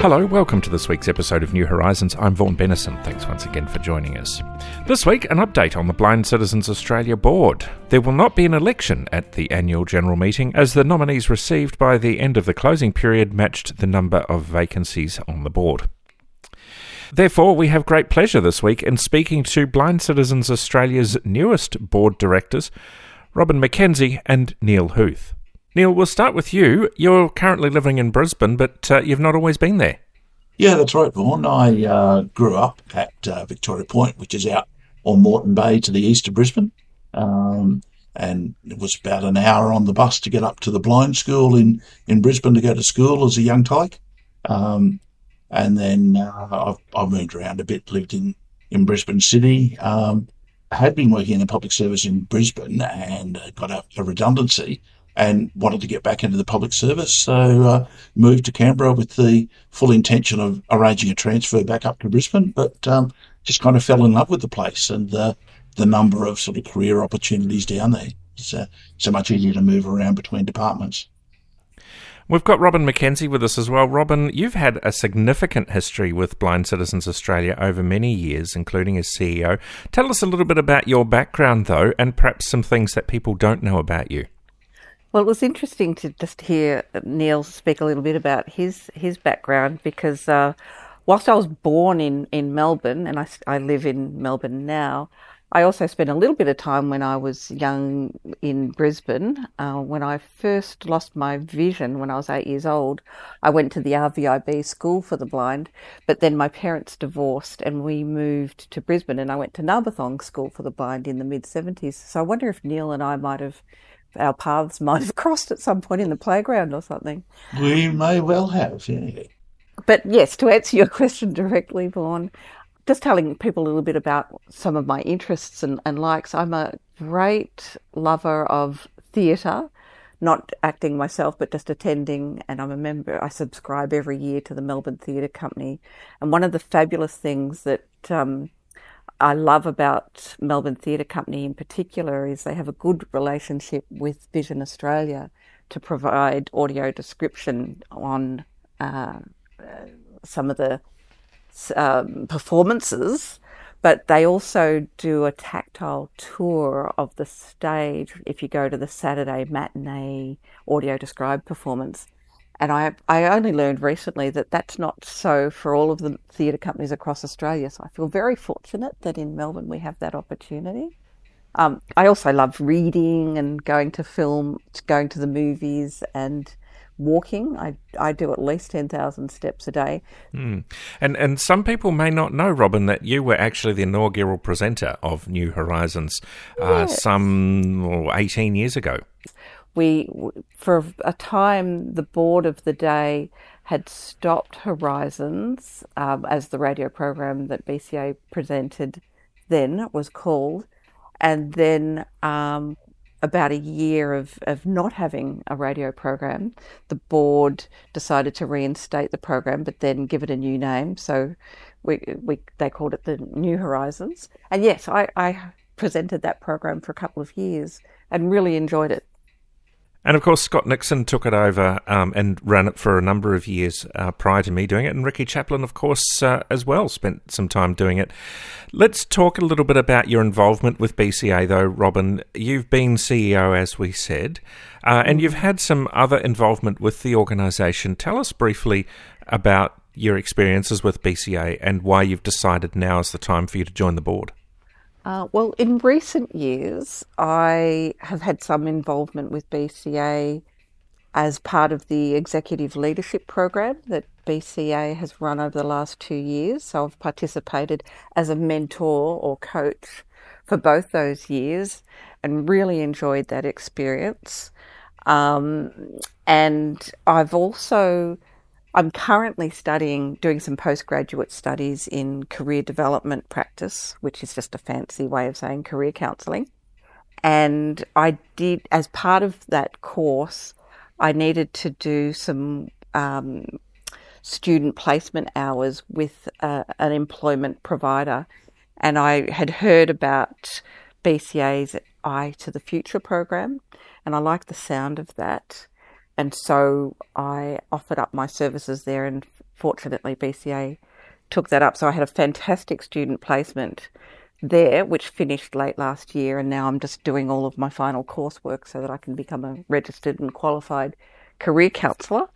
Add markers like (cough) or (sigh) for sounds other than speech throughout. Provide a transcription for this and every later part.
Hello, welcome to this week's episode of New Horizons. I'm Vaughan Bennison. Thanks once again for joining us. This week, an update on the Blind Citizens Australia Board. There will not be an election at the annual general meeting as the nominees received by the end of the closing period matched the number of vacancies on the board. Therefore, we have great pleasure this week in speaking to Blind Citizens Australia's newest board directors, Robyn McKenzie and Neale Huth. Neale, we'll start with you. You're currently living in Brisbane, but uh, you've not always been there. Yeah, that's right, Vaughan. I uh, grew up at uh, Victoria Point, which is out on Moreton Bay to the east of Brisbane. Um, and it was about an hour on the bus to get up to the blind school in, in Brisbane to go to school as a young tyke. Um, and then uh, I've, I've moved around a bit, lived in, in Brisbane City. Um, had been working in the public service in Brisbane and uh, got a, a, redundancy and wanted to get back into the public service. So uh, moved to Canberra with the full intention of arranging a transfer back up to Brisbane, but um, just kind of fell in love with the place and the, the number of sort of career opportunities down there. It's uh, so much easier to move around between departments. We've got Robyn McKenzie with us as well. Robyn, you've had a significant history with Blind Citizens Australia over many years, including as CEO. Tell us a little bit about your background, though, and perhaps some things that people don't know about you. Well, it was interesting to just hear Neale speak a little bit about his his background because uh, whilst I was born in, in Melbourne and I, I live in Melbourne now, I also spent a little bit of time when I was young in Brisbane. Uh, when I first lost my vision when I was eight years old, I went to the RVIB School for the Blind, but then my parents divorced and we moved to Brisbane and I went to Narbethong School for the Blind in the mid 70s. So I wonder if Neale and I might have, our paths might have (laughs) crossed at some point in the playground or something. We may well have, yeah. But yes, to answer your (laughs) question directly, Vaughan, just telling people a little bit about some of my interests and, and likes. I'm a great lover of theatre, not acting myself, but just attending. And I'm a member, I subscribe every year to the Melbourne Theatre Company. And one of the fabulous things that um, I love about Melbourne Theatre Company in particular is they have a good relationship with Vision Australia to provide audio description on uh, some of the um, performances, but they also do a tactile tour of the stage if you go to the Saturday matinee audio described performance. And I, I only learned recently that that's not so for all of the theatre companies across Australia. So I feel very fortunate that in Melbourne we have that opportunity. Um, I also love reading and going to film, going to the movies, and walking. I, I do at least 10,000 steps a day. Mm. And, and some people may not know, Robyn, that you were actually the inaugural presenter of New Horizons uh, yes. some 18 years ago. We, for a time, the board of the day had stopped Horizons um, as the radio program that BCA presented then was called. And then um, about a year of, of not having a radio program, the board decided to reinstate the program, but then give it a new name. So we, we they called it the New Horizons. And yes, I, I presented that program for a couple of years and really enjoyed it. And of course, Scott Nixon took it over um, and ran it for a number of years uh, prior to me doing it. And Ricky Chaplin, of course, uh, as well, spent some time doing it. Let's talk a little bit about your involvement with BCA, though, Robyn. You've been CEO, as we said, uh, and you've had some other involvement with the organisation. Tell us briefly about your experiences with BCA and why you've decided now is the time for you to join the board. Uh, well, in recent years, I have had some involvement with BCA as part of the executive leadership program that BCA has run over the last two years. So I've participated as a mentor or coach for both those years and really enjoyed that experience. Um, and I've also I'm currently studying, doing some postgraduate studies in career development practice, which is just a fancy way of saying career counselling. And I did, as part of that course, I needed to do some um, student placement hours with uh, an employment provider. And I had heard about BCA's Eye to the Future program, and I liked the sound of that. And so I offered up my services there, and fortunately, BCA took that up. So I had a fantastic student placement there, which finished late last year, and now I'm just doing all of my final coursework so that I can become a registered and qualified career counsellor.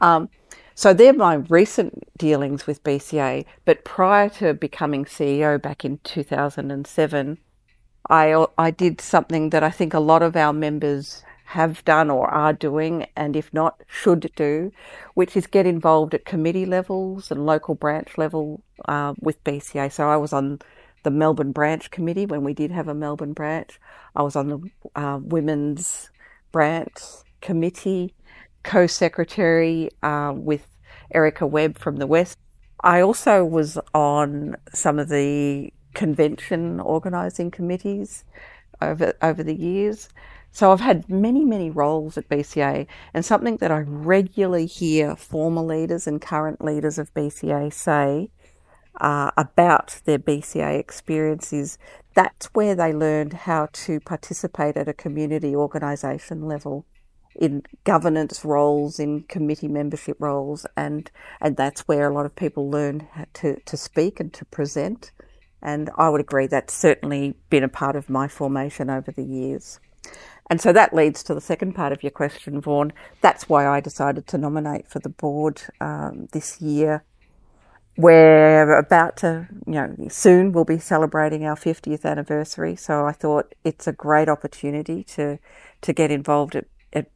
Um, so they're my recent dealings with BCA. But prior to becoming CEO back in 2007, I I did something that I think a lot of our members have done or are doing, and if not, should do, which is get involved at committee levels and local branch level uh, with BCA. So I was on the Melbourne branch committee when we did have a Melbourne branch. I was on the uh, women's branch committee, co secretary uh, with Erica Webb from the West. I also was on some of the convention organising committees over over the years. So I've had many, many roles at BCA, and something that I regularly hear former leaders and current leaders of BCA say uh, about their BCA experience is that's where they learned how to participate at a community organisation level in governance roles, in committee membership roles, and and that's where a lot of people learn to, to speak and to present. And I would agree that's certainly been a part of my formation over the years. And so that leads to the second part of your question, Vaughan. That's why I decided to nominate for the board um, this year. We're about to, you know, soon we'll be celebrating our 50th anniversary. So I thought it's a great opportunity to, to get involved at, at,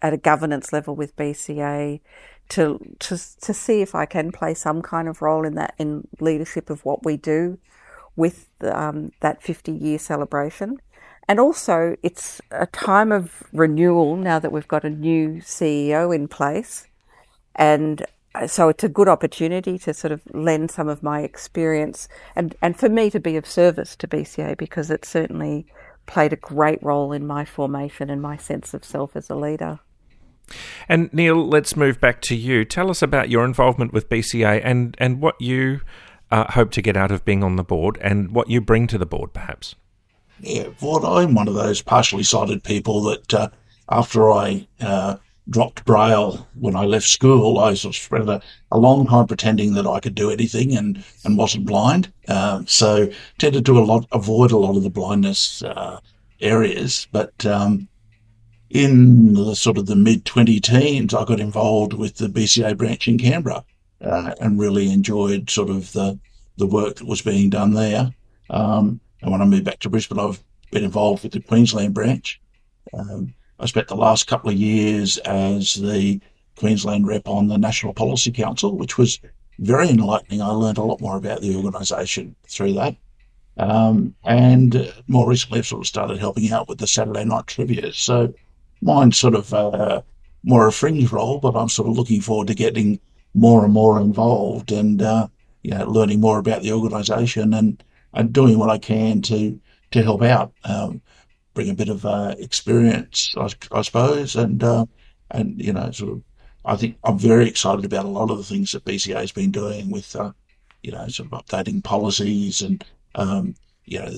at a governance level with BCA, to, to, to see if I can play some kind of role in that, in leadership of what we do with um, that 50 year celebration. And also, it's a time of renewal now that we've got a new CEO in place. And so it's a good opportunity to sort of lend some of my experience and, and for me to be of service to BCA because it certainly played a great role in my formation and my sense of self as a leader. And Neale, let's move back to you. Tell us about your involvement with BCA and, and what you uh, hope to get out of being on the board and what you bring to the board, perhaps. Yeah, Vaughan, I'm one of those partially sighted people that uh, after I uh, dropped Braille when I left school, I sort of spent a, a, long time pretending that I could do anything and, and wasn't blind. Uh, so tended to a lot avoid a lot of the blindness uh, areas. But um, in the sort of the mid 20 teens, I got involved with the BCA branch in Canberra uh, and really enjoyed sort of the the work that was being done there. Um, and when I moved back to Brisbane, I've been involved with the Queensland branch. Um, I spent the last couple of years as the Queensland rep on the National Policy Council, which was very enlightening. I learned a lot more about the organisation through that. Um, and more recently, I've sort of started helping out with the Saturday night trivia. So mine's sort of uh, more a fringe role, but I'm sort of looking forward to getting more and more involved and uh, you know learning more about the organisation and and doing what I can to to help out, um, bring a bit of uh, experience, I, I, suppose, and uh, and you know, sort of. I think I'm very excited about a lot of the things that BCA has been doing with, uh, you know, sort of updating policies and, um, you know,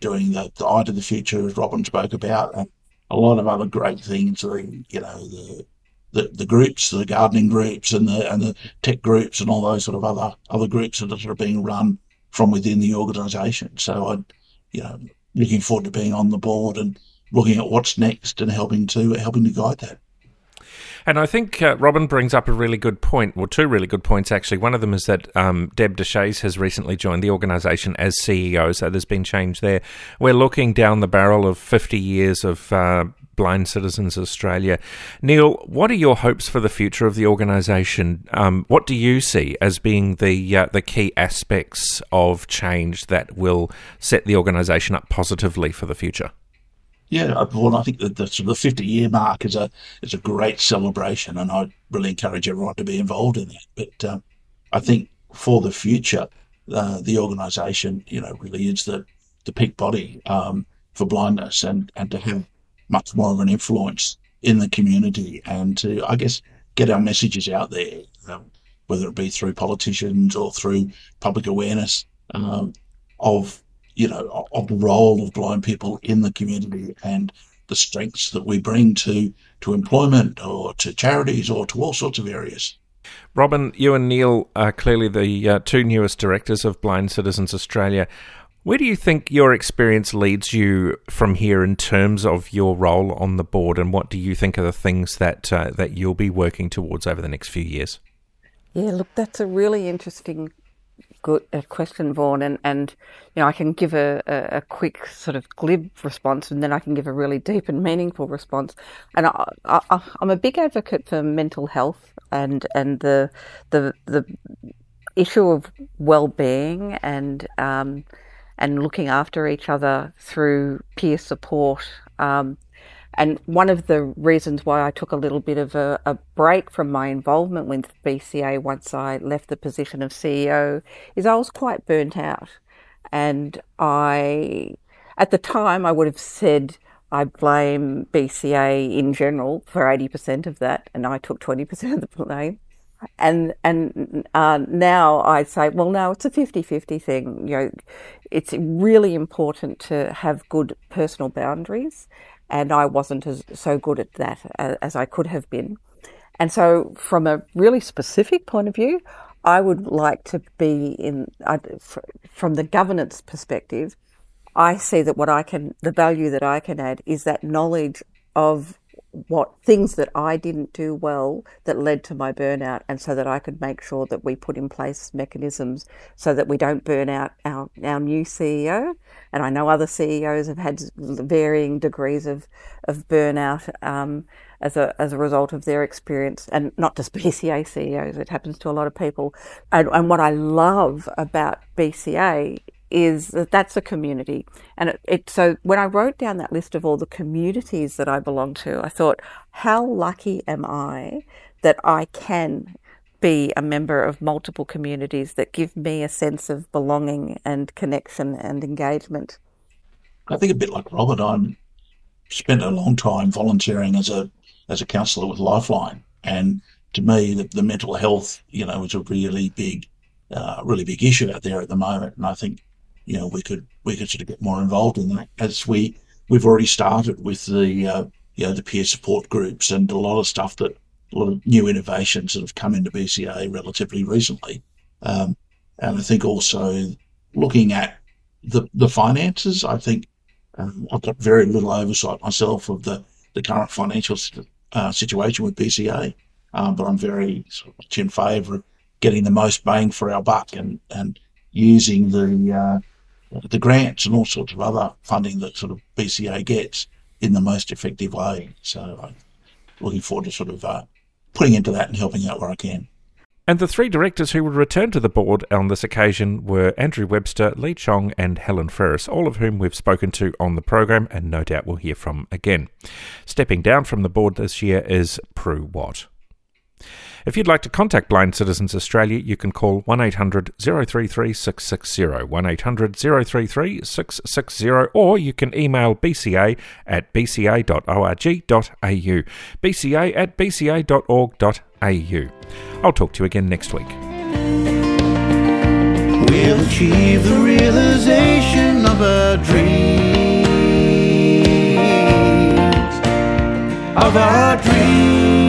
doing the, the eye to the future, as Robyn spoke about, and a lot of other great things. The, you know, the the, the groups, the gardening groups, and the and the tech groups, and all those sort of other other groups that are being run from within the organisation. So I, you know, looking forward to being on the board and looking at what's next and helping to helping to guide that. And I think uh, Robyn brings up a really good point, well, two really good points actually. One of them is that um, Deb Deshaies has recently joined the organisation as CEO, so there's been change there. We're looking down the barrel of 50 years of uh, Blind Citizens Australia. Neale, what are your hopes for the future of the organisation? Um, what do you see as being the uh, the key aspects of change that will set the organisation up positively for the future? Yeah, well, I think that the sort of fifty year mark is a is a great celebration, and I really encourage everyone to be involved in that. But um, I think for the future, uh, the organisation, you know, really is the the peak body um, for blindness and, and to have much more of an influence in the community and to, I guess, get our messages out there, um, whether it be through politicians or through public awareness um, of, you know, of the role of blind people in the community and the strengths that we bring to, to employment or to charities or to all sorts of areas. Robyn, you and Neale are clearly the uh, two newest directors of Blind Citizens Australia. Where do you think your experience leads you from here in terms of your role on the board, and what do you think are the things that uh, that you'll be working towards over the next few years? Yeah, look, that's a really interesting good uh, question, Vaughan, and, and you know I can give a, a, a, quick sort of glib response, and then I can give a really deep and meaningful response. And I, I, I'm a big advocate for mental health and and the the the issue of well-being and um, and looking after each other through peer support. Um, and one of the reasons why I took a little bit of a, a, break from my involvement with BCA once I left the position of CEO is I was quite burnt out. And I, at the time, I would have said I blame BCA in general for 80% of that, and I took 20% of the blame and and uh, now I say, well, no, it's a 50-50 thing. You know, it's really important to have good personal boundaries, and I wasn't as so good at that as, as I could have been. And so, from a really specific point of view, I would like to be in uh, from the governance perspective. I see that what I can, the value that I can add is that knowledge of what things that I didn't do well that led to my burnout, and so that I could make sure that we put in place mechanisms so that we don't burn out our, our new CEO. And I know other CEOs have had varying degrees of, of burnout um, as, a, as a result of their experience, and not just (laughs) BCA CEOs, it happens to a lot of people. And, and what I love about BCA is that that's a community. And it, it, so when I wrote down that list of all the communities that I belong to, I thought, how lucky am I that I can be a member of multiple communities that give me a sense of belonging and connection and engagement. I think a bit like Robert, I spent a long time volunteering as a as a counsellor with Lifeline, and to me, the, the mental health, you know, is a really big, uh, really big issue out there at the moment. And I think you know, we could we could sort of get more involved in that as we we've already started with the uh, you know the peer support groups and a lot of stuff that a lot of new innovations that have come into BCA relatively recently, um, and I think also looking at the the finances. I think um, I've got very little oversight myself of the the current financial uh, situation with BCA, um, but I'm very sort of in favour of getting the most bang for our buck and and using the uh, the grants and all sorts of other funding that sort of BCA gets in the most effective way. So I'm looking forward to sort of uh, putting into that and helping out where I can. And the three directors who would return to the board on this occasion were Andrew Webster, Lee Chong, and Helen Ferris, all of whom we've spoken to on the program and no doubt we'll hear from again. Stepping down from the board this year is Prue Watt. If you'd like to contact Blind Citizens Australia, you can call 1800 033 660, 1800 033 660, or you can email bca at bca.org.au, bca at bca.org.au. I'll talk to you again next week. We'll achieve the realization of our dreams, of our dreams.